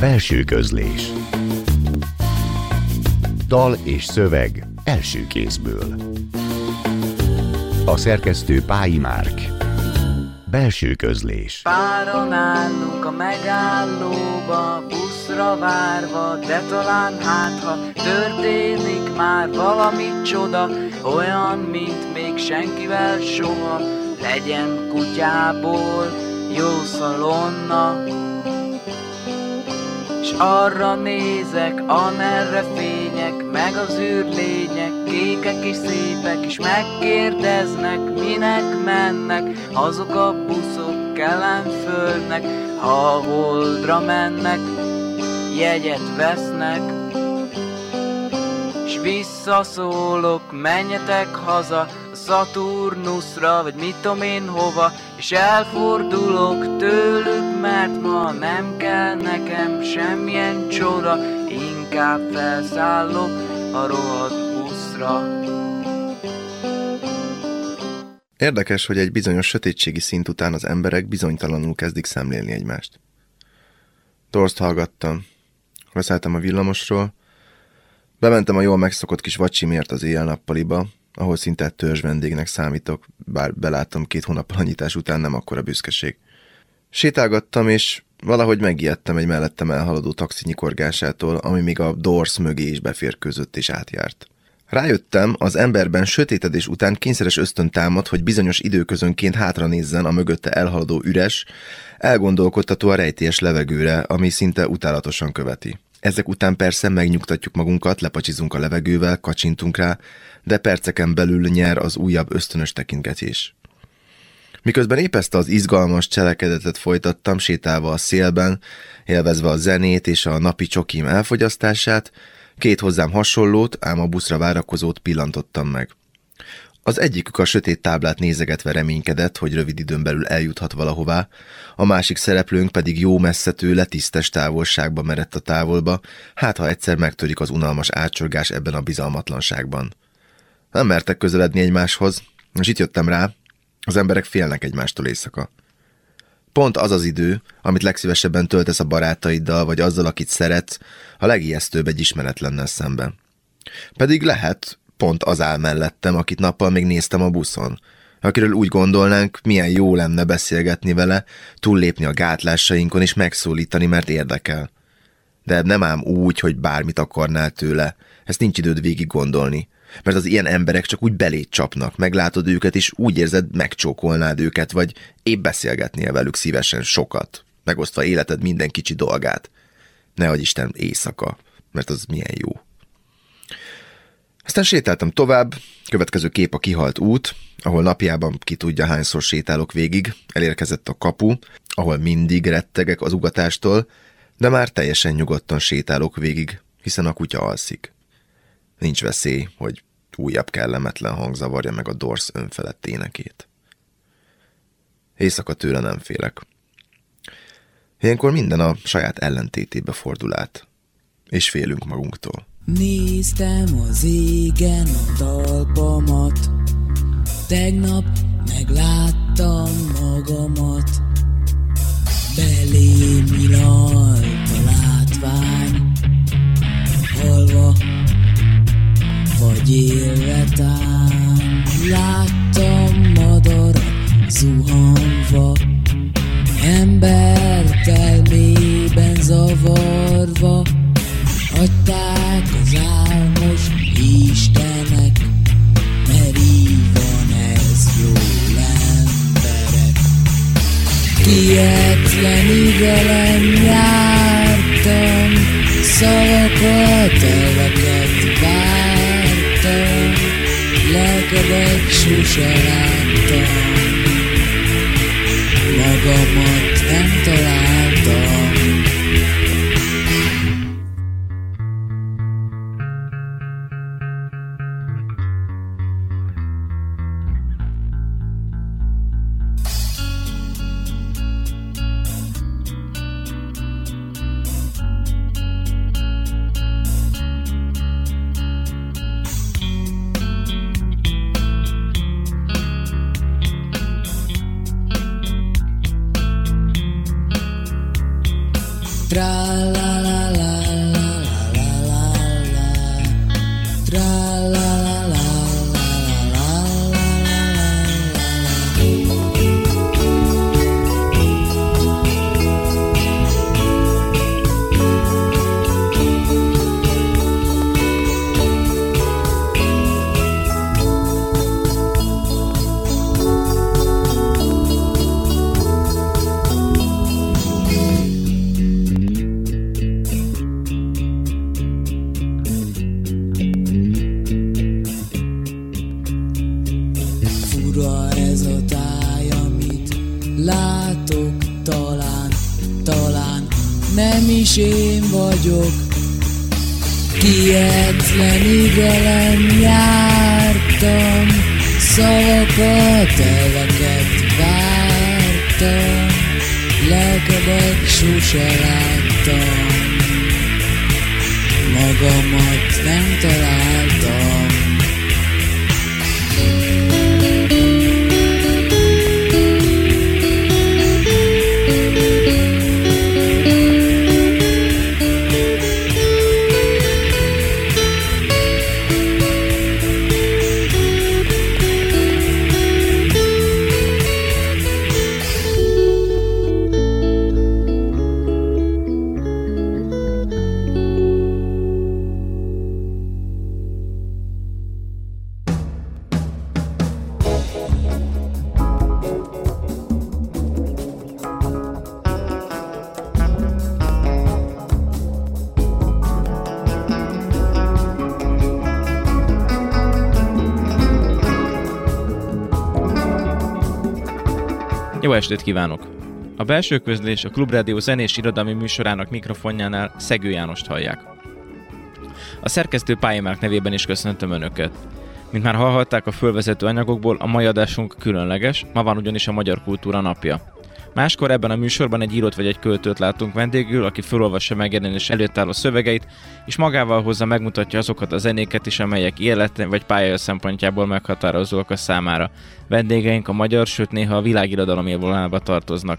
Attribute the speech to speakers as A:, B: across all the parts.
A: Belső közlés. Dal és szöveg első kézből. A szerkesztő Pályi Márk. Belső közlés.
B: Páran állunk a megállóba, buszra várva, de talán hát, történik már valami csoda, olyan, mint még senkivel soha, legyen kutyából jó szalonna. S arra nézek, amerre fények, meg az űrlények, kékek és szépek, és megkérdeznek, minek mennek, azok a buszok kellen földnek, ha a holdra mennek, jegyet vesznek. S visszaszólok, menjetek haza, Szaturnuszra, vagy mit tudom én hova, és elfordulok tőlük, mert ma nem kell nekem semmilyen csoda, inkább felszállok a rohadt buszra.
C: Érdekes, hogy egy bizonyos sötétségi szint után az emberek bizonytalanul kezdik szemlélni egymást. Dorst hallgattam. Leszálltam a villamosról, bementem a jól megszokott kis vacsimért az éjjel-nappaliba, ahol szinte törzs vendégnek számítok, bár beláttam két hónappal a nyitás után nem akkora büszkeség. Sétálgattam, és valahogy megijedtem egy mellettem elhaladó taxi nyikorgásától, ami még a Dors mögé is beférkőzött és átjárt. Rájöttem, az emberben sötétedés után kényszeres ösztön támad, hogy bizonyos időközönként hátra nézzen a mögötte elhaladó üres, elgondolkodtató a rejtélyes levegőre, ami szinte utálatosan követi. Ezek után persze megnyugtatjuk magunkat, lepacsizunk a levegővel, kacsintunk rá, de perceken belül nyer az újabb ösztönös tekintgetés. Miközben épp ezt az izgalmas cselekedetet folytattam, sétálva a szélben, élvezve a zenét és a napi csokim elfogyasztását, két hozzám hasonlót, ám a buszra várakozót pillantottam meg. Az egyikük a sötét táblát nézegetve reménykedett, hogy rövid időn belül eljuthat valahová, a másik szereplőnk pedig jó messze tőle tisztes távolságba merett a távolba, hát ha egyszer megtörik az unalmas átsorgás ebben a bizalmatlanságban. Nem mertek közeledni egymáshoz, és itt jöttem rá, az emberek félnek egymástól éjszaka. Pont az az idő, amit legszívesebben töltesz a barátaiddal, vagy azzal, akit szeretsz, a legijesztőbb egy ismeretlennel szemben. Pedig lehet, pont az áll mellettem, akit nappal még néztem a buszon, akiről úgy gondolnánk, milyen jó lenne beszélgetni vele, túllépni a gátlásainkon és megszólítani, mert érdekel. De nem ám úgy, hogy bármit akarnál tőle, ezt nincs időd végig gondolni, mert az ilyen emberek csak úgy belét csapnak, meglátod őket, és úgy érzed, megcsókolnád őket, vagy épp beszélgetnél velük szívesen sokat, megosztva életed minden kicsi dolgát. Nehogy Isten éjszaka, mert az milyen jó. Aztán sétáltam tovább, következő kép a kihalt út, ahol napjában ki tudja hányszor sétálok végig, elérkezett a kapu, ahol mindig rettegek az ugatástól, de már teljesen nyugodtan sétálok végig, hiszen a kutya alszik. Nincs veszély, hogy újabb kellemetlen hang zavarja meg a dorsz önfelett énekét. Éjszaka tőle nem félek. Ilyenkor minden a saját ellentétébe fordul át, és félünk magunktól.
D: Néztem az égen a talpamat, tegnap megláttam magamat. Belém nyilalt a látvány, halva vagy élve tán. Láttam madarat zuhanva, ember telmében zavarva, adták az álmos Istenek, mert így van ez jó emberek. Hihetlenül velem jártam, szavakat, elveket vártam, lelkedet sose láttam, magamat nem találtam. 山。
E: Jó estét kívánok! A belső közlés a Klubrádió zenés irodalmi műsorának mikrofonjánál Szegő Jánost hallják. A szerkesztő Pályamárk nevében is köszöntöm Önöket. Mint már hallhatták a fölvezető anyagokból, a mai adásunk különleges, ma van ugyanis a Magyar Kultúra napja. Máskor ebben a műsorban egy írót vagy egy költőt látunk vendégül, aki felolvassa megjelenés előtt álló szövegeit, és magával hozza megmutatja azokat a zenéket is, amelyek élete vagy pályája szempontjából meghatározóak a számára. Vendégeink a magyar, sőt néha a világirodalom élvonalába tartoznak.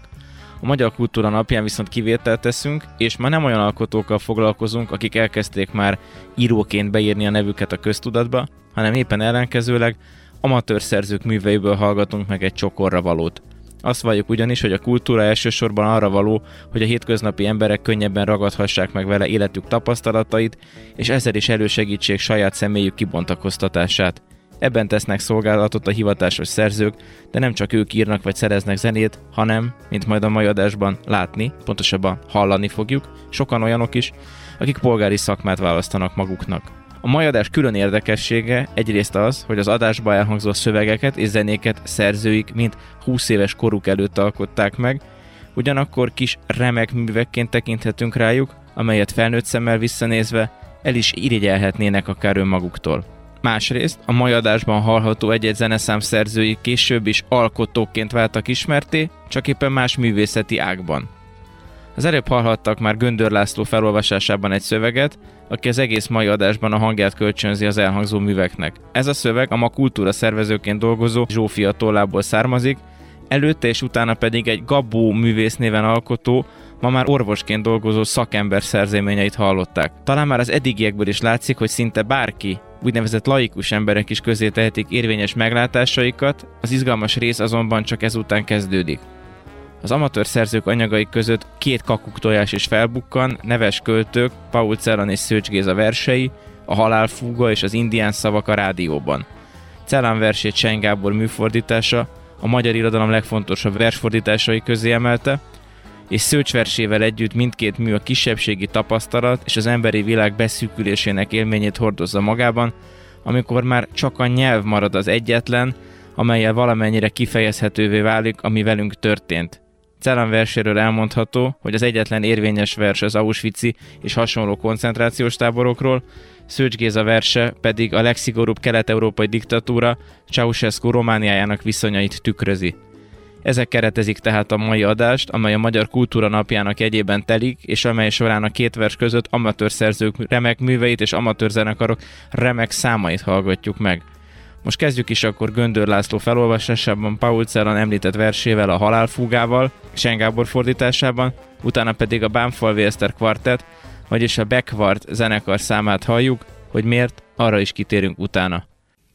E: A Magyar Kultúra napján viszont kivételt teszünk, és már nem olyan alkotókkal foglalkozunk, akik elkezdték már íróként beírni a nevüket a köztudatba, hanem éppen ellenkezőleg amatőr szerzők műveiből hallgatunk meg egy csokorra valót. Azt valljuk ugyanis, hogy a kultúra elsősorban arra való, hogy a hétköznapi emberek könnyebben ragadhassák meg vele életük tapasztalatait, és ezzel is elősegítsék saját személyük kibontakoztatását. Ebben tesznek szolgálatot a hivatásos szerzők, de nem csak ők írnak vagy szereznek zenét, hanem, mint majd a mai adásban látni, pontosabban hallani fogjuk, sokan olyanok is, akik polgári szakmát választanak maguknak. A mai adás külön érdekessége egyrészt az, hogy az adásba elhangzó szövegeket és zenéket szerzőik mind 20 éves koruk előtt alkották meg, ugyanakkor kis remek művekként tekinthetünk rájuk, amelyet felnőtt szemmel visszanézve el is irigyelhetnének akár önmaguktól. Másrészt a mai adásban hallható egy-egy zeneszám szerzői később is alkotóként váltak ismerté, csak éppen más művészeti ágban. Az előbb hallhattak már Göndör László felolvasásában egy szöveget, aki az egész mai adásban a hangját kölcsönzi az elhangzó műveknek. Ez a szöveg a ma kultúra szervezőként dolgozó Zsófia tollából származik, előtte és utána pedig egy Gabó művész néven alkotó, ma már orvosként dolgozó szakember szerzéményeit hallották. Talán már az eddigiekből is látszik, hogy szinte bárki, úgynevezett laikus emberek is közé tehetik érvényes meglátásaikat, az izgalmas rész azonban csak ezután kezdődik. Az amatőr szerzők anyagai között két kakuktojás is felbukkan, neves költők, Paul Celan és Szőcs Géza versei, a halálfúga és az indián szavak a rádióban. Celan versét Sein Gábor műfordítása a magyar irodalom legfontosabb versfordításai közé emelte, és Szőcs versével együtt mindkét mű a kisebbségi tapasztalat és az emberi világ beszűkülésének élményét hordozza magában, amikor már csak a nyelv marad az egyetlen, amelyel valamennyire kifejezhetővé válik, ami velünk történt. Celan verséről elmondható, hogy az egyetlen érvényes vers az Auschwitz és hasonló koncentrációs táborokról, Szőcs Géza verse pedig a legszigorúbb kelet-európai diktatúra Ceausescu Romániájának viszonyait tükrözi. Ezek keretezik tehát a mai adást, amely a Magyar Kultúra Napjának egyében telik, és amely során a két vers között amatőr szerzők remek műveit és amatőr zenekarok remek számait hallgatjuk meg. Most kezdjük is akkor Göndör László felolvasásában, Paul Celan említett versével, a Halálfúgával, Sen Gábor fordításában, utána pedig a Bánfalvi Eszter kvartett, vagyis a Beckwart zenekar számát halljuk, hogy miért, arra is kitérünk utána.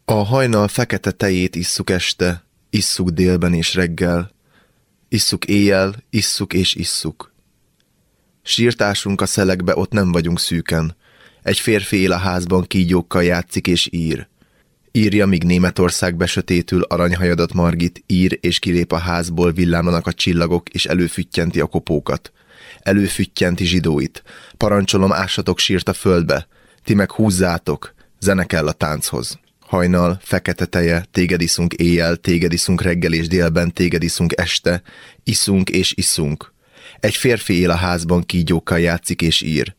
C: A hajnal fekete tejét isszuk este, isszuk délben és reggel, isszuk éjjel, isszuk és isszuk. Sírtásunk a szelekbe, ott nem vagyunk szűken. Egy férfi él a házban, kígyókkal játszik és ír. Írja, míg Németország besötétül, aranyhajadat Margit, ír és kilép a házból, villámlanak a csillagok, és előfüttyenti a kopókat. Előfüttyenti zsidóit. Parancsolom, ássatok sírt a földbe. Ti meg húzzátok, zene kell a tánchoz. Hajnal, fekete teje, téged iszunk éjjel, téged iszunk reggel és délben, téged iszunk este, iszunk és iszunk. Egy férfi él a házban, kígyókkal játszik és ír.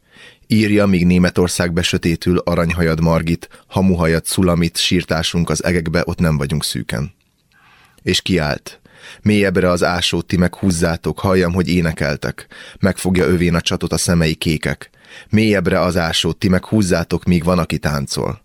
C: Írja, míg Németország besötétül, aranyhajad Margit, hamuhajad Szulamit, sírtásunk az egekbe, ott nem vagyunk szűken. És kiállt. Mélyebbre az ásót ti meghúzzátok, halljam, hogy énekeltek. Megfogja övén a csatot a szemei kékek. Mélyebbre az ásót ti meghúzzátok, míg van, aki táncol.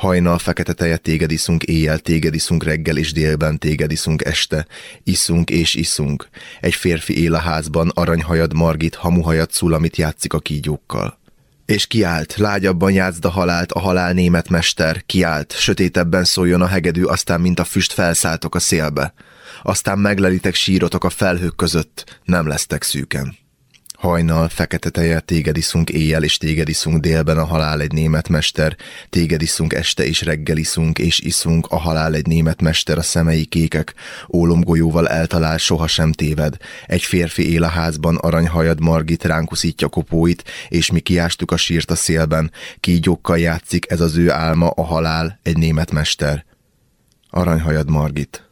C: Hajnal fekete tejet téged iszunk, éjjel téged iszunk, reggel és délben téged iszunk, este. Iszunk és iszunk. Egy férfi él a házban, aranyhajad Margit, hamuhajad Szulamit játszik a kígyókkal. És kiállt, lágyabban játszd a halált, a halál német mester, kiállt, sötétebben szóljon a hegedű, aztán mint a füst felszálltok a szélbe. Aztán meglelitek sírotok a felhők között, nem lesztek szűken. Hajnal, fekete teje, téged iszunk éjjel, és téged iszunk délben a halál egy német mester, téged iszunk este, és reggel iszunk, és iszunk, a halál egy német mester, a szemei kékek, ólomgolyóval eltalál, sohasem téved. Egy férfi él a házban, aranyhajad Margit ránk uszítja kopóit, és mi kiástuk a sírt a szélben, kígyókkal játszik, ez az ő álma, a halál, egy német mester. Aranyhajad Margit,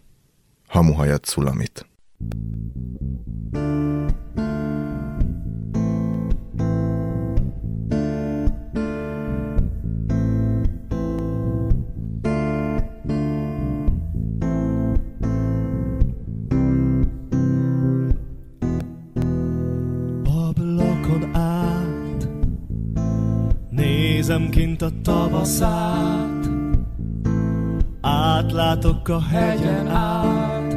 C: hamuhajad Szulamit.
F: ablakon Nézem kint a tavaszát. Átlátok a hegyen át.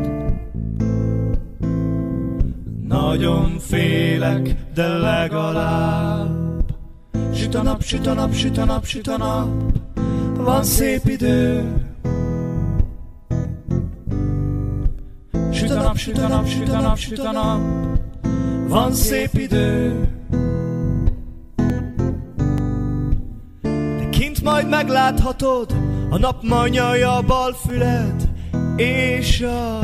F: Nagyon félek, de legalább. Süt a nap, süt a nap, süt a nap, süt a nap. Van szép idő. Süt a nap, süt a nap, süt a nap, süt a nap. Van szép idő. Majd megláthatod, a nap manyalja a bal füled, és a...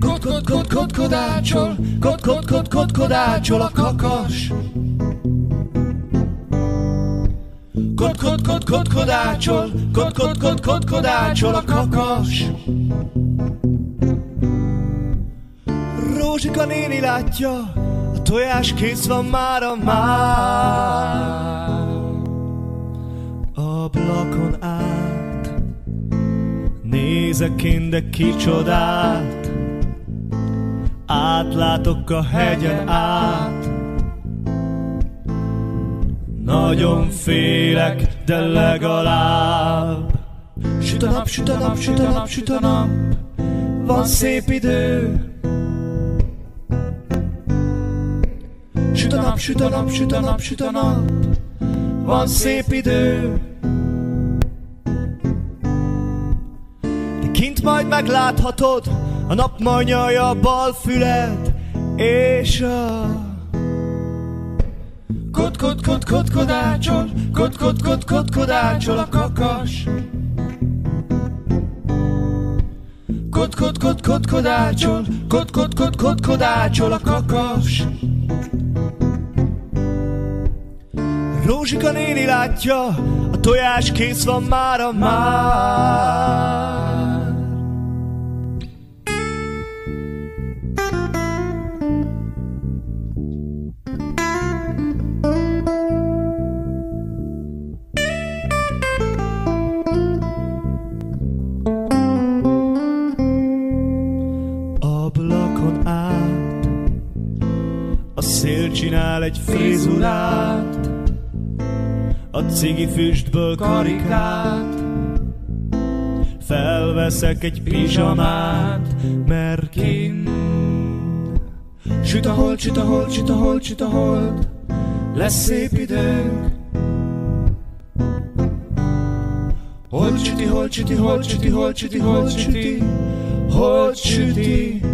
F: Kod, kod, kod, kod, kodácsol, kod, kod, kod, kod, kodácsol a kakas. Kod, kod, kod, kod, kodácsol, kod, kod, kod, kod, kodácsol a kakas. Rózsika néni látja, a tojás kész van már a már. Ablakon át, nézek én, de kicsodát, átlátok a hegyen át. Nagyon félek, de legalább. Süt a nap, süt a nap, süt a nap, süt a nap. Van szép idő. Süt a nap, süt a nap, süt a nap, süt a nap. Van szép idő majd megláthatod A nap manyalja bal füled És a Kod, kod, kod, kod, kodácsol Kod, kod, kod, kod, kodácsol a kakas Kod, kod, kod, kod, kodácsol Kod, kod, kod, kod, kodácsol a kakas Rózsika néni látja, a tojás kész van már a már. Csinál egy frizurát A cigi füstből karikát. Felveszek egy pizsamát Mert kint Süt a hold, süt a hold, süt a hold, süt a hold. Lesz szép időnk. Hold süti, hold süti, hold süti, hold süti, hold süti, hold süti.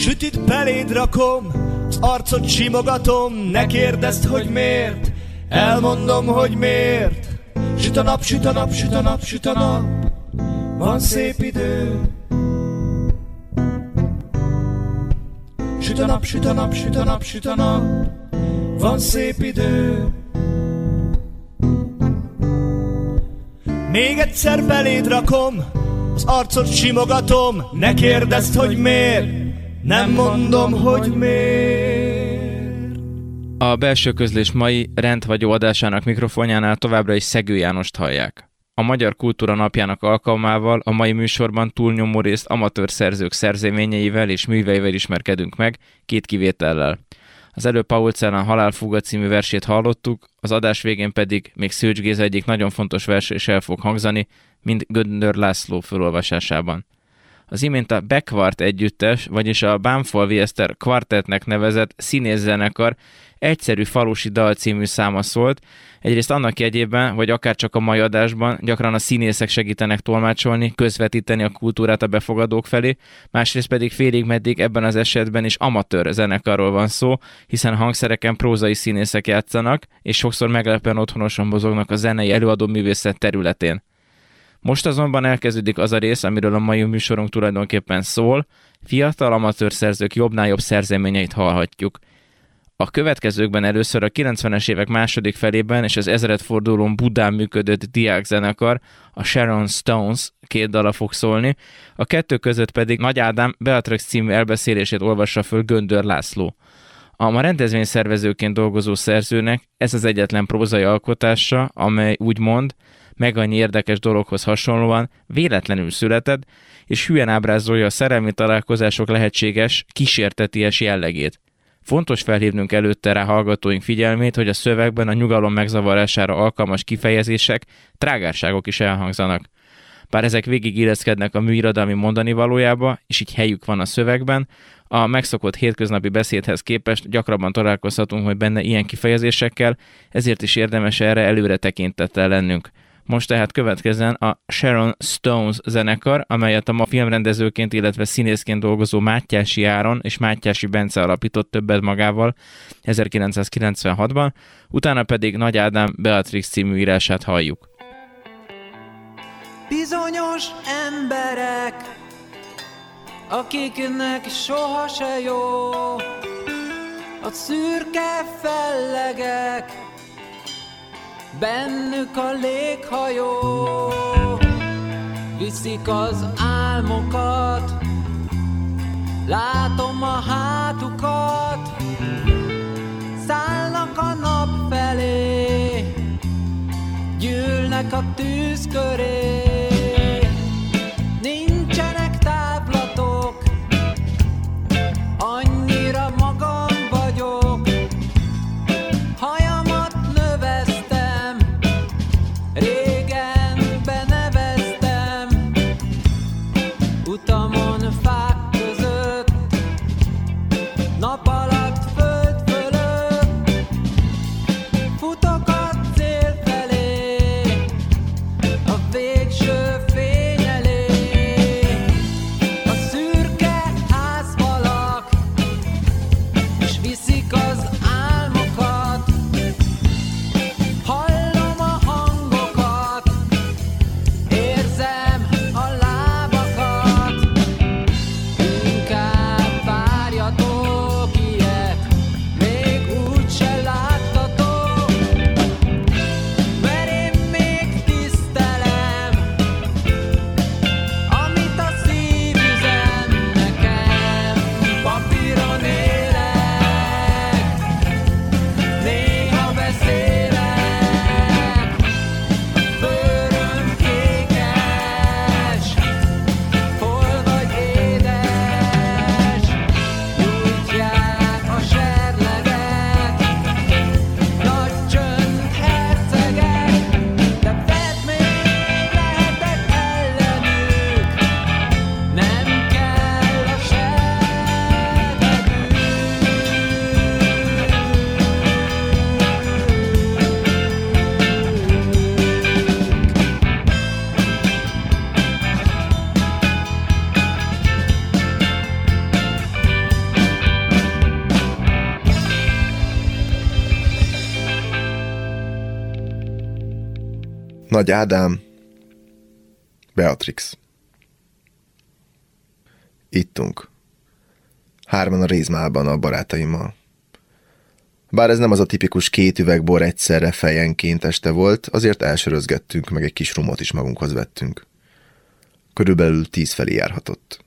F: Sütit beléd rakom, az arcot simogatom, ne kérdezd, hogy miért, elmondom, hogy miért. Süt a nap, süt a nap, süt a nap, süt a nap, van szép idő. Süt a nap, süt a nap, süt a nap, süt a nap, van szép idő. Még egyszer beléd rakom, az arcot simogatom, ne kérdezd, hogy miért, nem mondom, hogy miért.
E: A belső közlés mai rendhagyó adásának mikrofonjánál továbbra is Szegő Jánost hallják. A Magyar Kultúra Napjának alkalmával a mai műsorban túlnyomó részt amatőr szerzők szerzeményeivel és műveivel ismerkedünk meg, két kivétellel. Az előbb Paul Celan Halálfuga című versét hallottuk, az adás végén pedig még Szőcs Géza egyik nagyon fontos vers is el fog hangzani, mint Göndör László felolvasásában. Az imént a Bekvart együttes, vagyis a Bámfalvi Eszter kvartetnek nevezett színészzenekar egyszerű falusi dal című száma szólt, egyrészt annak jegyében, hogy akár csak a mai adásban gyakran a színészek segítenek tolmácsolni, közvetíteni a kultúrát a befogadók felé, másrészt pedig félig meddig ebben az esetben is amatőr zenekarról van szó, hiszen hangszereken prózai színészek játszanak, és sokszor meglepően otthonosan mozognak a zenei előadó művészet területén. Most azonban elkezdődik az a rész, amiről a mai műsorunk tulajdonképpen szól, fiatal amatőr szerzők jobbnál jobb szerzeményeit hallhatjuk. A következőkben először a 90-es évek második felében és az ezredfordulón Budán működött diák zenekar, a Sharon Stones két dala fog szólni, a kettő között pedig Nagy Ádám Beatrix című elbeszélését olvassa föl Göndör László. A ma rendezvényszervezőként dolgozó szerzőnek ez az egyetlen prózai alkotása, amely úgymond meg annyi érdekes dologhoz hasonlóan véletlenül született, és hülyen ábrázolja a szerelmi találkozások lehetséges, kísérteties jellegét. Fontos felhívnunk előtte rá hallgatóink figyelmét, hogy a szövegben a nyugalom megzavarására alkalmas kifejezések, trágárságok is elhangzanak. Bár ezek végig illeszkednek a műirodalmi mondani valójába, és így helyük van a szövegben, a megszokott hétköznapi beszédhez képest gyakrabban találkozhatunk, hogy benne ilyen kifejezésekkel, ezért is érdemes erre előre tekintettel lennünk. Most tehát következzen a Sharon Stones zenekar, amelyet a ma filmrendezőként, illetve színészként dolgozó Mátyási Áron és Mátyási Bence alapított többet magával 1996-ban, utána pedig Nagy Ádám Beatrix című írását halljuk.
B: Bizonyos emberek, akiknek soha se jó, a szürke fellegek, bennük a léghajó, viszik az álmokat, látom a hátukat, szállnak a nap felé, gyűlnek a tűz köré.
C: Nagy Ádám, Beatrix. Ittunk. Hárman a rézmában a barátaimmal. Bár ez nem az a tipikus két üveg bor egyszerre fejenként este volt, azért elsörözgettünk, meg egy kis rumot is magunkhoz vettünk. Körülbelül tíz felé járhatott.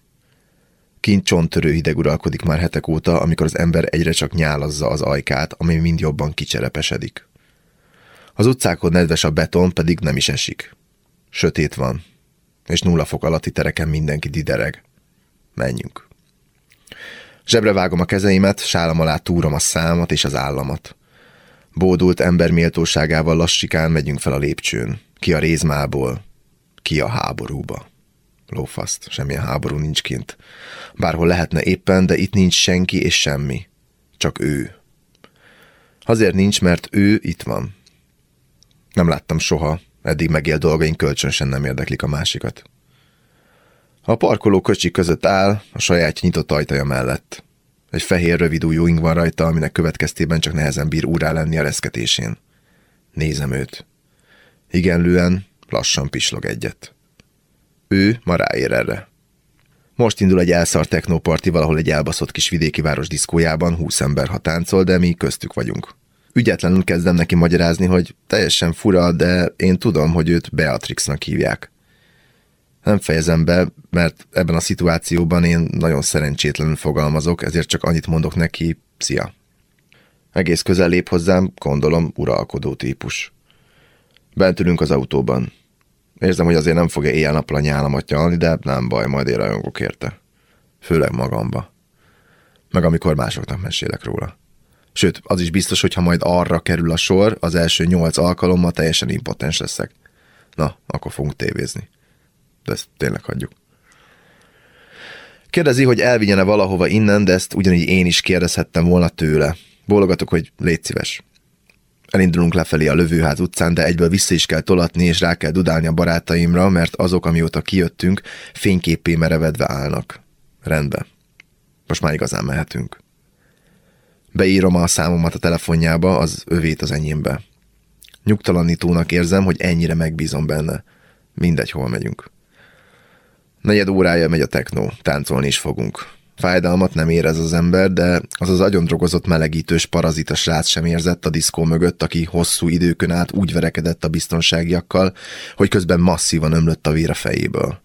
C: Kint csonttörő hideg uralkodik már hetek óta, amikor az ember egyre csak nyálazza az ajkát, ami mind jobban kicserepesedik. Az utcákon nedves a beton, pedig nem is esik. Sötét van, és nulla fok alatti tereken mindenki didereg. Menjünk. Zsebre vágom a kezeimet, sálam alá túrom a számat és az államat. Bódult ember méltóságával lassikán megyünk fel a lépcsőn. Ki a rézmából, ki a háborúba. Lófaszt, semmilyen háború nincs kint. Bárhol lehetne éppen, de itt nincs senki és semmi. Csak ő. Azért nincs, mert ő itt van. Nem láttam soha, eddig megél dolgaink kölcsönösen nem érdeklik a másikat. A parkoló kocsi között áll, a saját nyitott ajtaja mellett. Egy fehér rövid ujjúink van rajta, aminek következtében csak nehezen bír úrá lenni a reszketésén. Nézem őt. Igenlően, lassan pislog egyet. Ő ma ráér erre. Most indul egy elszart technoparti valahol egy elbaszott kis vidéki város diszkójában, húsz ember ha táncol, de mi köztük vagyunk. Ügyetlenül kezdem neki magyarázni, hogy teljesen fura, de én tudom, hogy őt Beatrixnak hívják. Nem fejezem be, mert ebben a szituációban én nagyon szerencsétlenül fogalmazok, ezért csak annyit mondok neki, szia. Egész közel lép hozzám, gondolom, uralkodó típus. Bent ülünk az autóban. Érzem, hogy azért nem fogja éjjel-nappal a nyálamat nyalni, de nem baj, majd én rajongok érte. Főleg magamba. Meg amikor másoknak mesélek róla. Sőt, az is biztos, hogy ha majd arra kerül a sor, az első nyolc alkalommal teljesen impotens leszek. Na, akkor fogunk tévézni. De ezt tényleg hagyjuk. Kérdezi, hogy elvigyene valahova innen, de ezt ugyanígy én is kérdezhettem volna tőle. Bólogatok, hogy légy szíves. Elindulunk lefelé a lövőház utcán, de egyből vissza is kell tolatni, és rá kell dudálni a barátaimra, mert azok, amióta kijöttünk, fényképé merevedve állnak. Rendben. Most már igazán mehetünk. Beírom a számomat a telefonjába, az övét az enyémbe. Nyugtalanítónak érzem, hogy ennyire megbízom benne. Mindegy, hol megyünk. Negyed órája megy a technó, táncolni is fogunk. Fájdalmat nem érez az ember, de az az agyondrogozott melegítős parazita srác sem érzett a diszkó mögött, aki hosszú időkön át úgy verekedett a biztonságiakkal, hogy közben masszívan ömlött a vér a fejéből.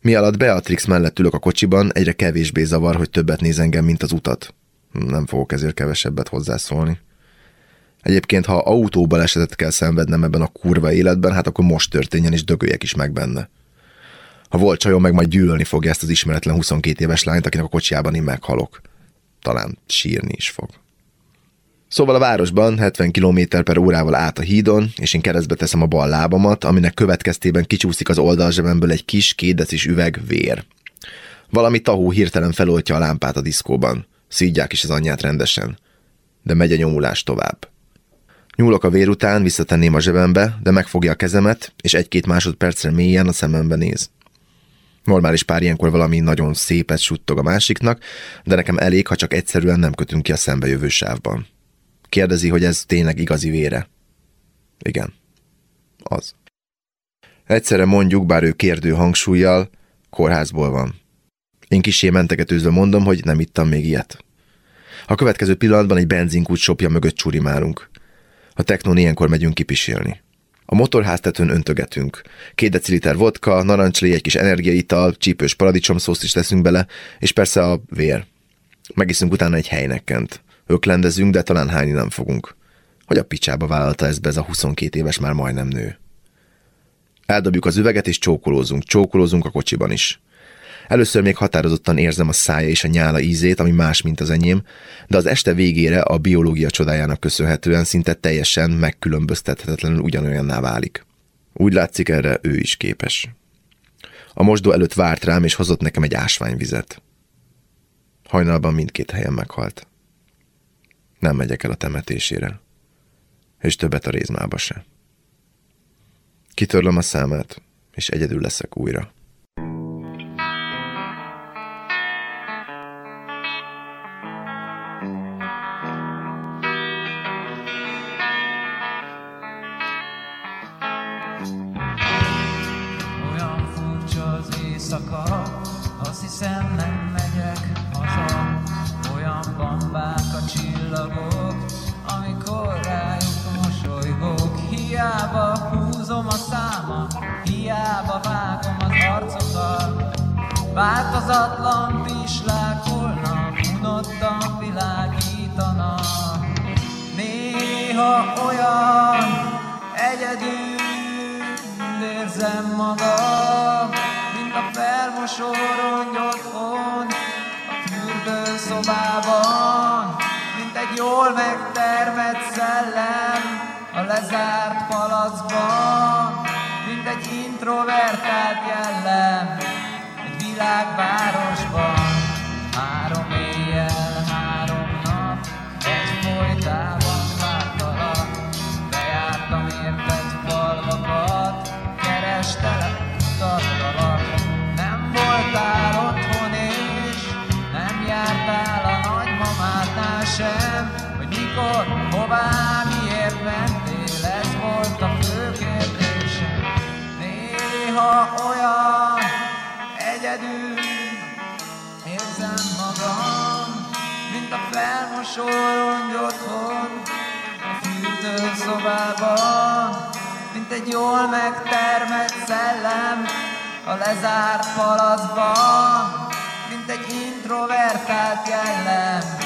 C: Mi alatt Beatrix mellett ülök a kocsiban, egyre kevésbé zavar, hogy többet néz engem, mint az utat. Nem fogok ezért kevesebbet hozzászólni. Egyébként, ha autóbalesetet kell szenvednem ebben a kurva életben, hát akkor most történjen, és dögöljek is meg benne. Ha volt csajom, meg majd gyűlölni fogja ezt az ismeretlen 22 éves lányt, akinek a kocsiában én meghalok. Talán sírni is fog. Szóval a városban 70 km per órával át a hídon, és én keresztbe teszem a bal lábamat, aminek következtében kicsúszik az oldalzsebemből egy kis kétdecis üveg vér. Valami tahó hirtelen feloltja a lámpát a diszkóban. Szídják is az anyját rendesen. De megy a nyomulás tovább. Nyúlok a vér után, visszatenném a zsebembe, de megfogja a kezemet, és egy-két másodpercre mélyen a szemembe néz. Normális pár ilyenkor valami nagyon szépet suttog a másiknak, de nekem elég, ha csak egyszerűen nem kötünk ki a szembejövő sávban. Kérdezi, hogy ez tényleg igazi vére. Igen. Az. Egyszerre mondjuk, bár ő kérdő hangsúlyjal, kórházból van. Én kisé mentegetőzve mondom, hogy nem ittam még ilyet. A következő pillanatban egy benzinkút sopja mögött csurimálunk. A technón ilyenkor megyünk kipisélni. A motorháztetőn öntögetünk. Két deciliter vodka, narancslé, egy kis energiaital, csípős paradicsomszószt is teszünk bele, és persze a vér. Megiszünk utána egy helynekkent. Öklendezünk, de talán hányni nem fogunk. Hogy a picsába vállalta ezt be ez a 22 éves már majdnem nő. Eldobjuk az üveget, és csókolózunk. Csókolózunk a kocsiban is. Először még határozottan érzem a szája és a nyála ízét, ami más, mint az enyém, de az este végére a biológia csodájának köszönhetően szinte teljesen megkülönböztethetetlenül ugyanolyanná válik. Úgy látszik erre ő is képes. A mosdó előtt várt rám, és hozott nekem egy ásványvizet. Hajnalban mindkét helyen meghalt. Nem megyek el a temetésére. És többet a rézmába se. Kitörlöm a számát, és egyedül leszek újra.
B: Jól megtermett szellem a lezárt palacban, mint egy introvertált jellem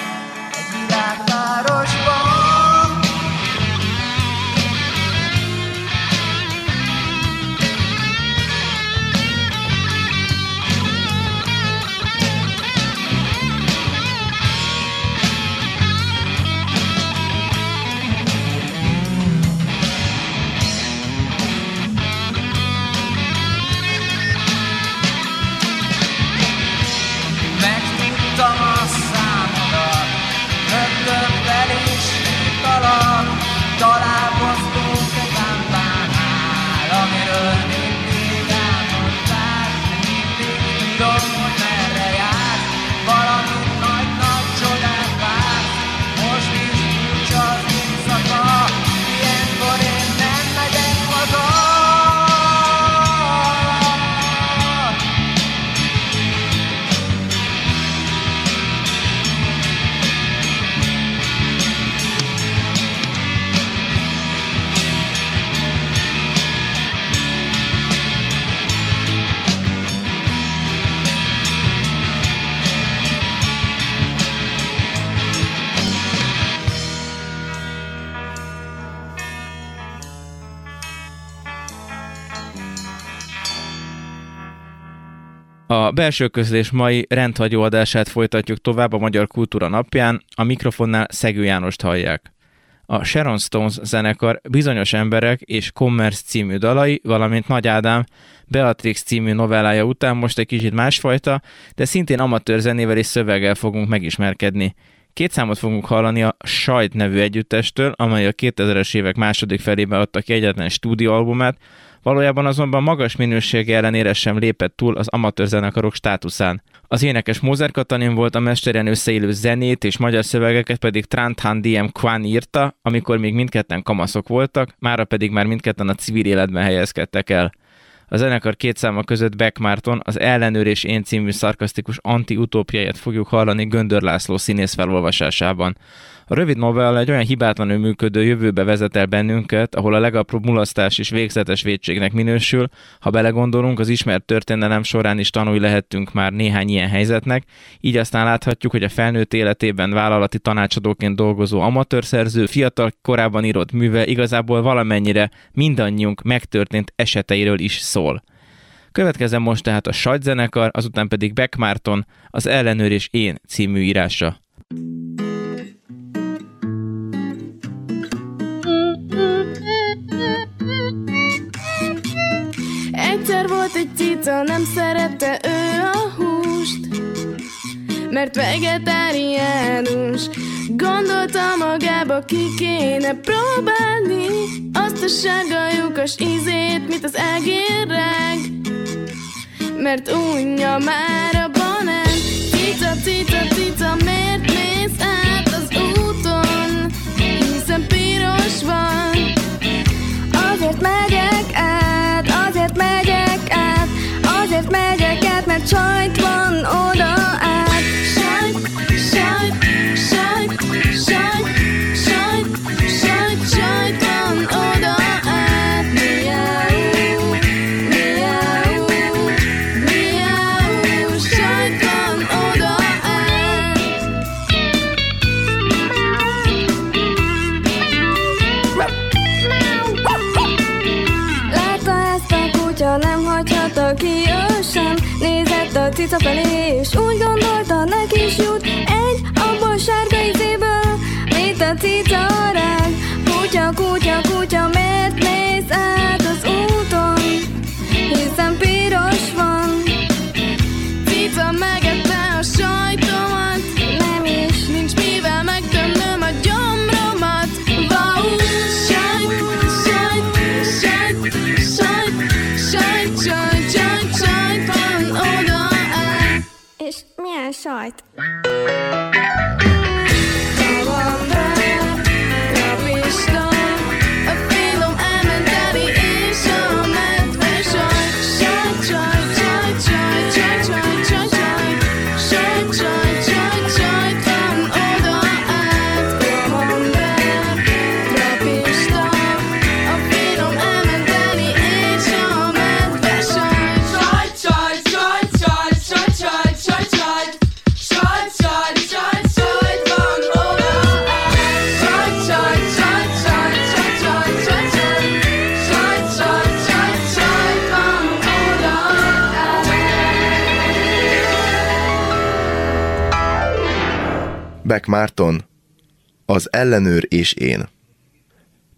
B: A
E: belső közlés mai rendhagyó adását folytatjuk tovább a Magyar Kultúra napján, a mikrofonnál Szegő Jánost hallják. A Sharon Stones zenekar bizonyos emberek és Commerce című dalai, valamint Nagy Ádám Beatrix című novellája után most egy kicsit másfajta, de szintén amatőr zenével és szöveggel fogunk megismerkedni. Két számot fogunk hallani a Sajt nevű együttestől, amely a 2000-es évek második felében adta ki egyetlen stúdióalbumát, valójában azonban magas minősége ellenére sem lépett túl az amatőr zenekarok státuszán. Az énekes Mózer Katalin volt, a mesteren összeélő zenét és magyar szövegeket pedig Tranthan DM Kwan írta, amikor még mindketten kamaszok voltak, mára pedig már mindketten a civil életben helyezkedtek el. A zenekar két száma között Beck Márton az Ellenőr és Én című szarkasztikus anti-utópiáját fogjuk hallani Göndör László színész felolvasásában. A rövid novella egy olyan hibátlanul működő jövőbe vezet el bennünket, ahol a legapróbb mulasztás is végzetes védségnek minősül. Ha belegondolunk, az ismert történelem során is tanulj lehettünk már néhány ilyen helyzetnek, így aztán láthatjuk, hogy a felnőtt életében vállalati tanácsadóként dolgozó amatőrszerző fiatal korában írott műve igazából valamennyire mindannyiunk megtörtént eseteiről is szól. Következzen most tehát a sajtzenekar, azután pedig Beck Márton, az Ellenőr és Én című írása.
G: Egyszer volt egy cica, nem szerette ő a húst. Mert vegetáriánus Gondolta magába, ki kéne próbálni Azt a sárga lyukas ízét, mint az egérreg Mert unja már a banán Cica, cica, cica, miért mész át az úton? Hiszen piros van Azért megyek megyek át, mert feliz.
C: Un Márton, az ellenőr és én.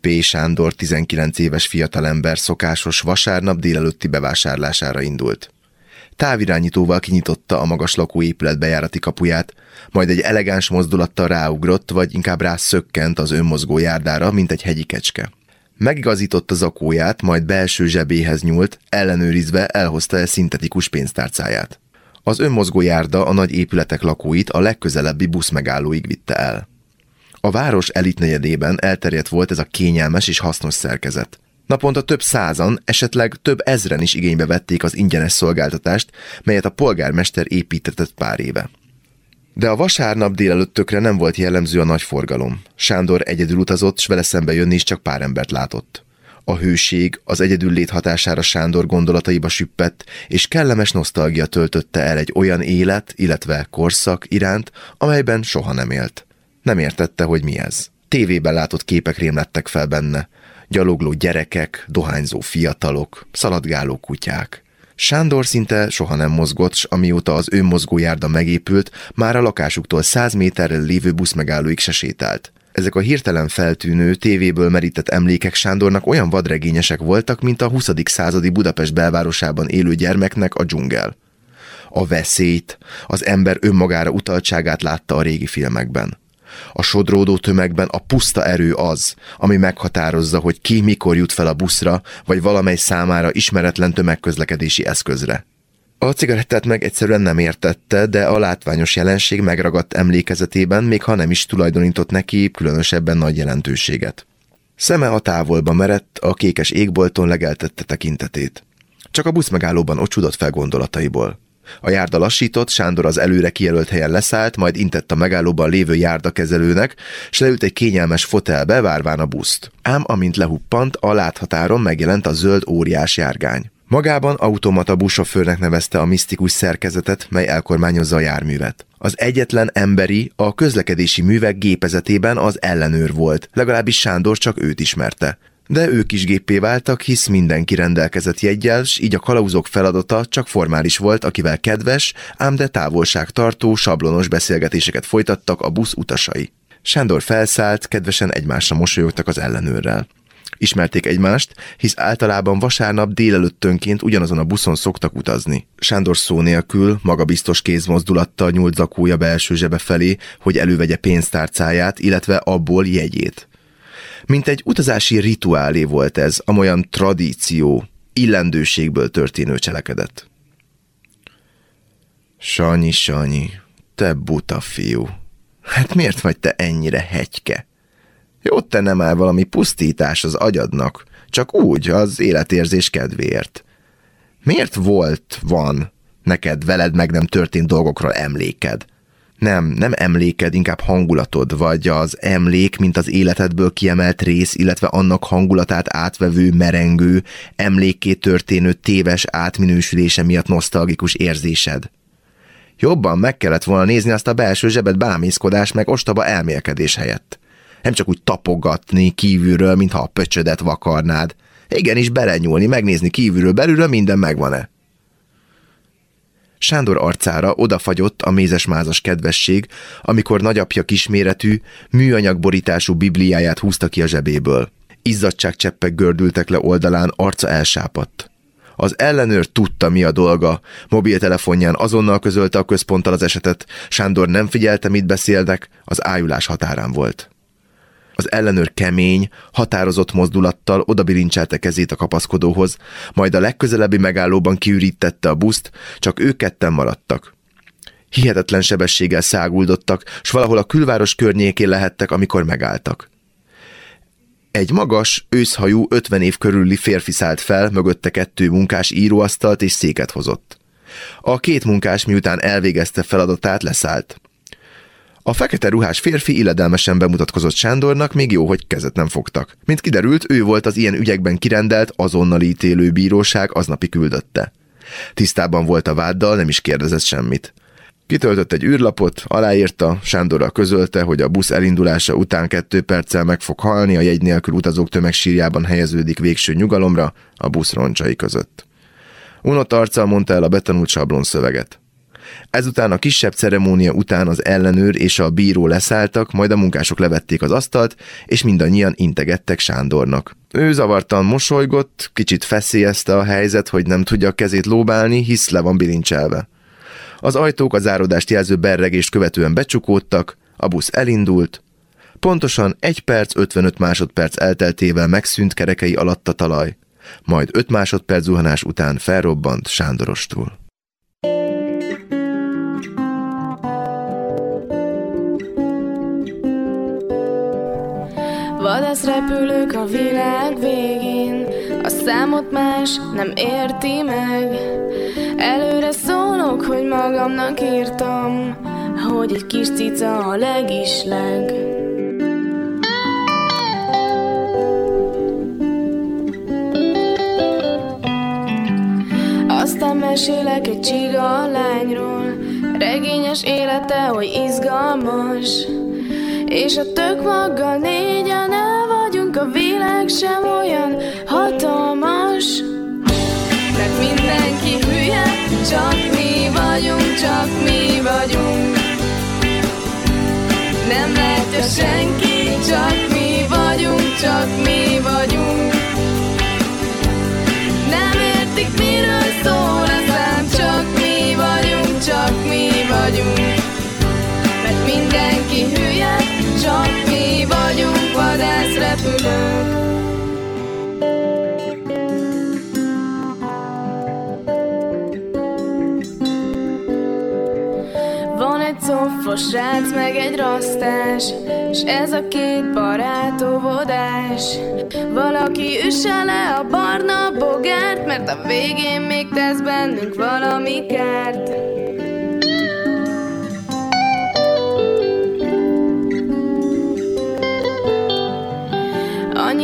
C: P. Sándor 19 éves fiatalember szokásos vasárnap délelőtti bevásárlására indult. Távirányítóval kinyitotta a magas lakóépület bejárati kapuját, majd egy elegáns mozdulattal ráugrott, vagy inkább rászökkent az önmozgó járdára, mint egy hegyi kecske. Megigazította zakóját, majd belső zsebéhez nyúlt, ellenőrizve elhozta el szintetikus pénztárcáját. Az önmozgó járda a nagy épületek lakóit a legközelebbi buszmegállóig vitte el. A város elitnegyedében elterjedt volt ez a kényelmes és hasznos szerkezet. Naponta több százan, esetleg több ezren is igénybe vették az ingyenes szolgáltatást, melyet a polgármester építetett pár éve. De a vasárnap délelőttökre nem volt jellemző a nagy forgalom. Sándor egyedül utazott, s vele szembe jönni is csak pár embert látott. A hőség az egyedül lét hatására Sándor gondolataiba süppett, és kellemes nosztalgia töltötte el egy olyan élet, illetve korszak iránt, amelyben soha nem élt. Nem értette, hogy mi ez. Tévében látott képek rémlettek fel benne. Gyalogló gyerekek, dohányzó fiatalok, szaladgáló kutyák. Sándor szinte soha nem mozgott, s amióta az önmozgójárda megépült, már a lakásuktól száz méterrel lévő buszmegállóig se sétált. Ezek a hirtelen feltűnő, tévéből merített emlékek Sándornak olyan vadregényesek voltak, mint a 20. századi Budapest belvárosában élő gyermeknek a dzsungel. A veszélyt, az ember önmagára utaltságát látta a régi filmekben. A sodródó tömegben a puszta erő az, ami meghatározza, hogy ki mikor jut fel a buszra, vagy valamely számára ismeretlen tömegközlekedési eszközre. A cigarettát meg egyszerűen nem értette, de a látványos jelenség megragadt emlékezetében, még ha nem is tulajdonított neki különösebben nagy jelentőséget. Szeme a távolba merett, a kékes égbolton legeltette tekintetét. Csak a buszmegállóban ocsudott fel gondolataiból. A járda lassított, Sándor az előre kijelölt helyen leszállt, majd intett a megállóban lévő járdakezelőnek, s leült egy kényelmes fotelbe, várván a buszt. Ám amint lehuppant, a láthatáron megjelent a zöld óriás járgány. Magában automata buszsofőrnek nevezte a misztikus szerkezetet, mely elkormányozza a járművet. Az egyetlen emberi, a közlekedési művek gépezetében az ellenőr volt, legalábbis Sándor csak őt ismerte. De ők is géppé váltak, hisz mindenki rendelkezett jeggyel, s így a kalauzok feladata csak formális volt, akivel kedves, ám de távolságtartó, sablonos beszélgetéseket folytattak a busz utasai. Sándor felszállt, kedvesen egymásra mosolyogtak az ellenőrrel. Ismerték egymást, hisz általában vasárnap délelőttönként ugyanazon a buszon szoktak utazni. Sándor szó nélkül, magabiztos kézmozdulattal nyúlt zakója belső zsebe felé, hogy elővegye pénztárcáját, illetve abból jegyét. Mint egy utazási rituálé volt ez, amolyan tradíció, illendőségből történő cselekedet. Sanyi, Sanyi, te buta fiú. Hát miért vagy te ennyire hegyke? Jót te nem áll valami pusztítás az agyadnak, csak úgy, az életérzés kedvéért. Miért volt, van, neked veled meg nem történt dolgokról emléked? Nem, nem emléked, inkább hangulatod, vagy az emlék, mint az életedből kiemelt rész, illetve annak hangulatát átvevő, merengő, emlékké történő téves átminősülése miatt nosztalgikus érzésed. Jobban meg kellett volna nézni azt a belső zsebet bámészkodás meg ostoba elmélkedés helyett. Nem csak úgy tapogatni kívülről, mintha a pöcsödet vakarnád. Igenis belenyúlni, megnézni kívülről, belülről minden megvan-e. Sándor arcára odafagyott a mézes-mázas kedvesség, amikor nagyapja kisméretű, műanyagborítású bibliáját húzta ki a zsebéből. Izzadságcseppek gördültek le oldalán, arca elsápadt. Az ellenőr tudta, mi a dolga. Mobiltelefonján azonnal közölte a központtal az esetet. Sándor nem figyelte, mit beszélnek, az ájulás határán volt. Az ellenőr kemény, határozott mozdulattal odabilincselte kezét a kapaszkodóhoz, majd a legközelebbi megállóban kiürítette a buszt, csak ők ketten maradtak. Hihetetlen sebességgel száguldottak, s valahol a külváros környékén lehettek, amikor megálltak. Egy magas, őszhajú, 50 év körüli férfi szállt fel, mögötte kettő munkás íróasztalt és széket hozott. A két munkás miután elvégezte feladatát, leszállt. A fekete ruhás férfi illedelmesen bemutatkozott Sándornak, még jó, hogy kezet nem fogtak. Mint kiderült, ő volt az ilyen ügyekben kirendelt, azonnal ítélő bíróság aznapi küldötte. Tisztában volt a váddal, nem is kérdezett semmit. Kitöltött egy űrlapot, aláírta, Sándorral közölte, hogy a busz elindulása után kettő perccel meg fog halni, a jegy nélkül utazók tömegsírjában helyeződik végső nyugalomra a busz roncsai között. Unott arccal mondta el a betanult sablon szöveget. Ezután a kisebb ceremónia után az ellenőr és a bíró leszálltak, majd a munkások levették az asztalt, és mindannyian integettek Sándornak. Ő zavartan mosolygott, kicsit feszélyezte a helyzet, hogy nem tudja a kezét lóbálni, hisz le van bilincselve. Az ajtók a zárodást jelző berregést követően becsukódtak, a busz elindult, Pontosan 1 perc 55 másodperc elteltével megszűnt kerekei alatt a talaj, majd 5 másodperc zuhanás után felrobbant Sándorostul.
G: Vadász repülők a világ végén, a számot más nem érti meg. Előre szólok, hogy magamnak írtam, hogy egy kis cica a legisleg. Aztán mesélek egy csiga lányról, regényes élete, hogy izgalmas. És a tök maggal négyen a világ sem olyan hatalmas. Mert mindenki hülye, csak mi vagyunk, csak mi vagyunk. Nem látja senki, csak mi vagyunk, csak mi vagyunk. Nem értik, miről szól a szám, csak mi vagyunk, csak mi vagyunk. Mert mindenki hülye, csak mi vagyunk coffos srác, meg egy rasztás, és ez a két barát óvodás. Valaki üsse le a barna bogárt, mert a végén még tesz bennünk valami kárt.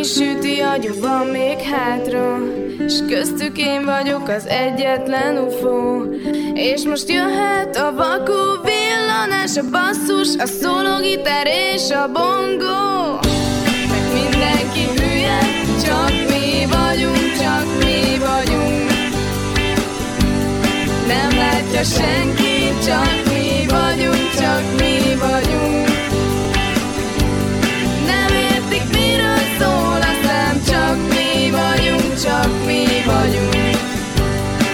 G: Süti agyú van még hátra, és köztük én vagyok az egyetlen ufó. És most jöhet a vakú villanás, a basszus, a szólógitár és a bongó. Mert mindenki hülye, csak mi vagyunk, csak mi vagyunk. Nem látja senki, csak mi vagyunk, csak mi vagyunk. Csak mi vagyunk.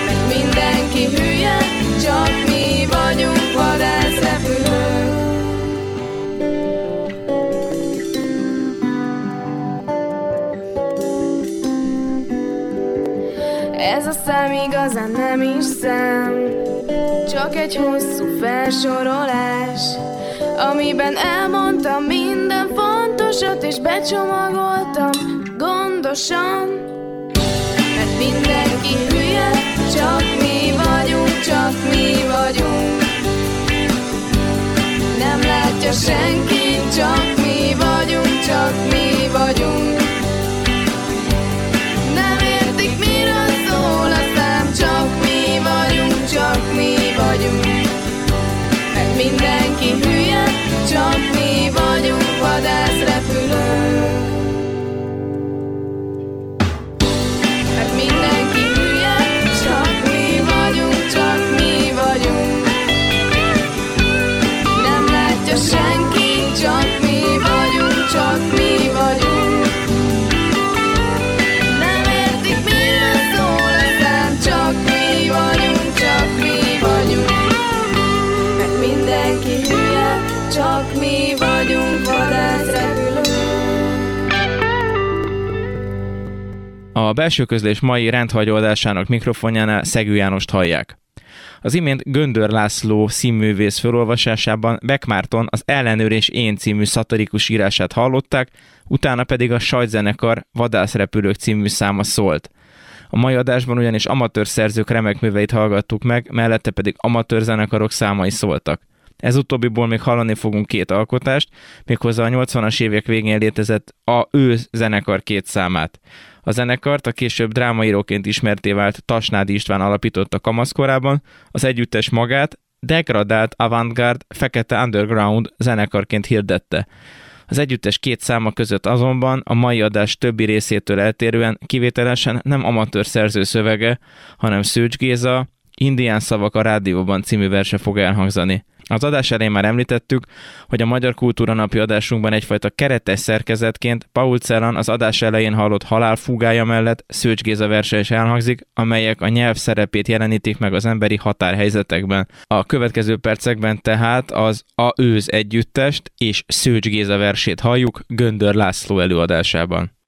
G: Mert mindenki hülye, csak mi vagyunk vadászrepülők. Ez a szám igazán nem is szám, csak egy hosszú felsorolás, amiben elmondtam minden fontosat, és becsomagoltam gondosan. Mindenki hülye, csak mi vagyunk, csak mi vagyunk. Nem látja senki, csak mi vagyunk, csak mi vagyunk. Nem értik, miről szól a szám, csak mi vagyunk, csak mi vagyunk. Mert mindenki
E: A belső közlés mai rendhagyó adásának mikrofonjánál Szegő Jánost hallják. Az imént Göndör László színművész felolvasásában Beck Márton az Ellenőr és Én című szatirikus írását hallották, utána pedig a sajtzenekar Vadászrepülők című száma szólt. A mai adásban ugyanis amatőr szerzők remek műveit hallgattuk meg, mellette pedig amatőr zenekarok számai szóltak. Ez utóbbiból még hallani fogunk két alkotást, méghozzá a 80-as évek végén létezett a ő zenekar két számát. A zenekart a később drámaíróként ismerté vált Tasnádi István alapította kamaszkorában, az együttes magát degradált avantgard fekete underground zenekarként hirdette. Az együttes két száma között azonban a mai adás többi részétől eltérően kivételesen nem amatőr szerző szövege, hanem Szőcs Géza, Indián szavak a rádióban című verse fog elhangzani. Az adás elején már említettük, hogy a Magyar Kultúra Napi adásunkban egyfajta keretes szerkezetként Paul Celan az adás elején hallott halálfúgája mellett Szőcs Géza verse is elhangzik, amelyek a nyelv szerepét jelenítik meg az emberi határhelyzetekben. A következő percekben tehát az A őz együttest és Szőcs Géza versét halljuk Göndör László előadásában.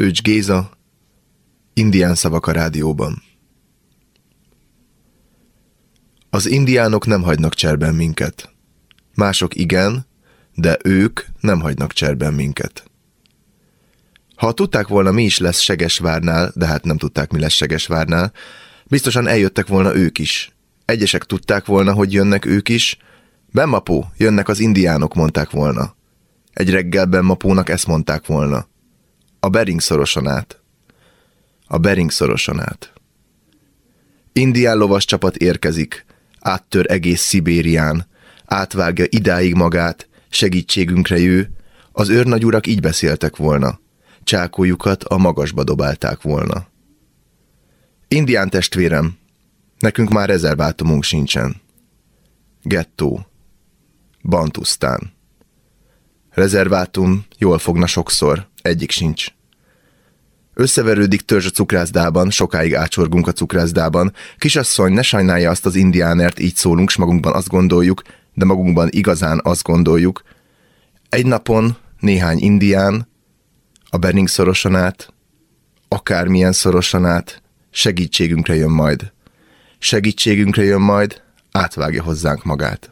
H: Szőcs Géza, Indián szavak a rádióban. Az indiánok nem hagynak cserben minket. Mások igen, de ők nem hagynak cserben minket. Ha tudták volna, mi is lesz Segesvárnál, de hát nem tudták, mi lesz Segesvárnál, biztosan eljöttek volna ők is. Egyesek tudták volna, hogy jönnek ők is. Bemmapó, jönnek az indiánok, mondták volna. Egy reggel Bemmapónak ezt mondták volna. A Bering szoroson át. A Bering szoroson át. Indián lovas csapat érkezik, áttör egész Szibérián, átvágja idáig magát, segítségünkre jő, az őrnagyurak így beszéltek volna, csákójukat a magasba dobálták volna. Indián testvérem, nekünk már rezervátumunk sincsen. Gettó. Bantusztán. Rezervátum jól fogna sokszor, egyik sincs. Összeverődik törzs a cukrászdában, sokáig ácsorgunk a cukrászdában. Kisasszony, ne sajnálja azt az indiánert, így szólunk, s magunkban azt gondoljuk, de magunkban igazán azt gondoljuk. Egy napon néhány indián, a Bering szorosan át, akármilyen szorosan át, segítségünkre jön majd. Segítségünkre jön majd, átvágja hozzánk magát.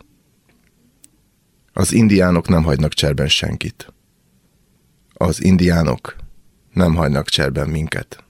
H: Az indiánok nem hagynak cserben senkit. Az indiánok nem hagynak cserben minket.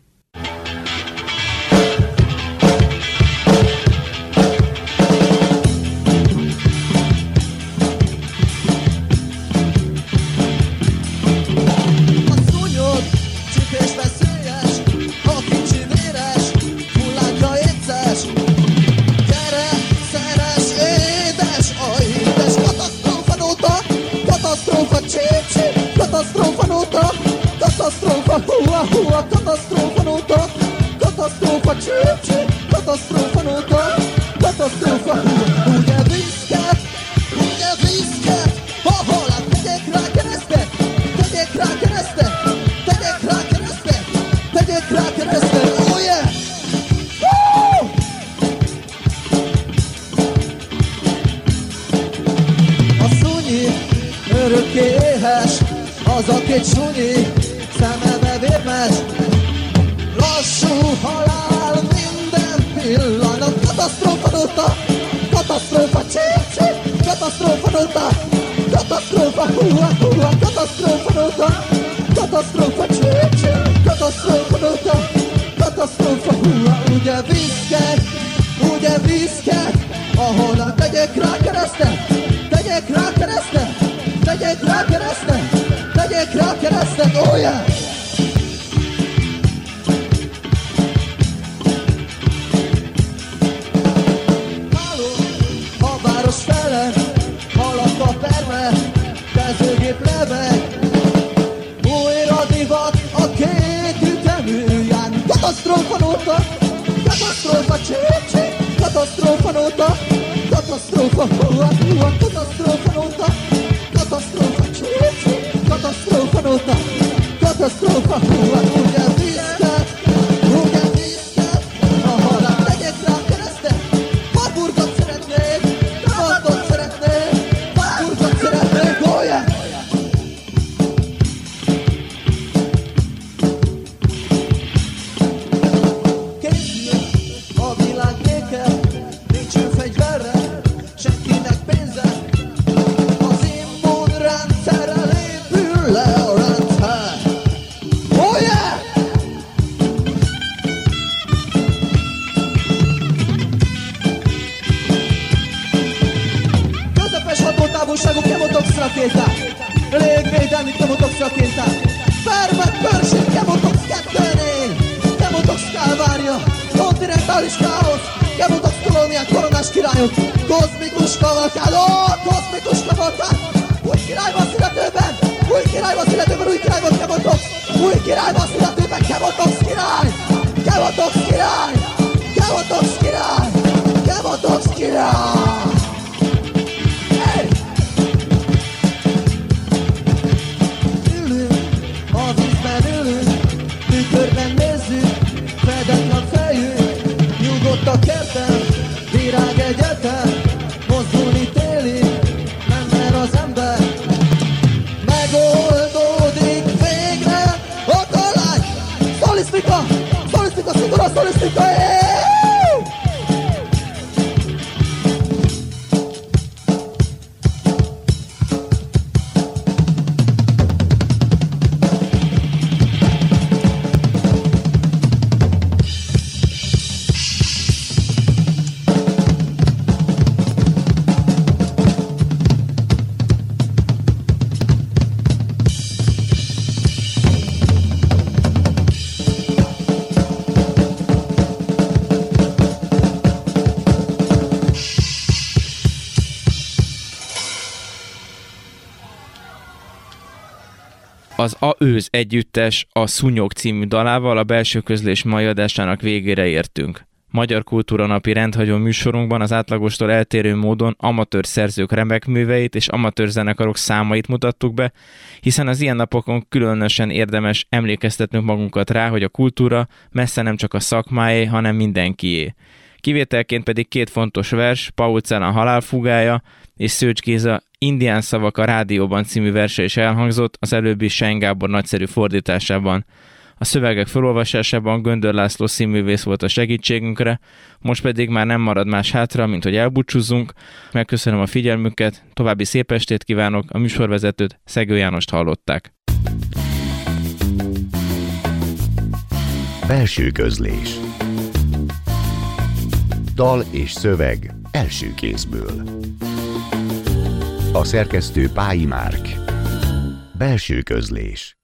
E: Az A Őz együttes a Szúnyog című dalával a belső közlés mai adásának végére értünk. Magyar Kultúra Napi rendhagyó műsorunkban az átlagostól eltérő módon amatőr szerzők remek műveit és amatőr zenekarok számait mutattuk be, hiszen az ilyen napokon különösen érdemes emlékeztetnünk magunkat rá, hogy a kultúra messze nem csak a szakmáé, hanem mindenkié. Kivételként pedig két fontos vers, Paul Celan halálfugája és Szőcs Géza Indián szavak a rádióban című verse is elhangzott, az előbbi Sein Gábor nagyszerű fordításában. A szövegek felolvasásában Göndör László színművész volt a segítségünkre, most pedig már nem marad más hátra, mint hogy elbúcsúzzunk. Megköszönöm a figyelmüket, további szép estét kívánok, a műsorvezetőt Szegő Jánost hallották.
A: Belső közlés Dal és szöveg első kézből A szerkesztő Pályi Márk. Belső közlés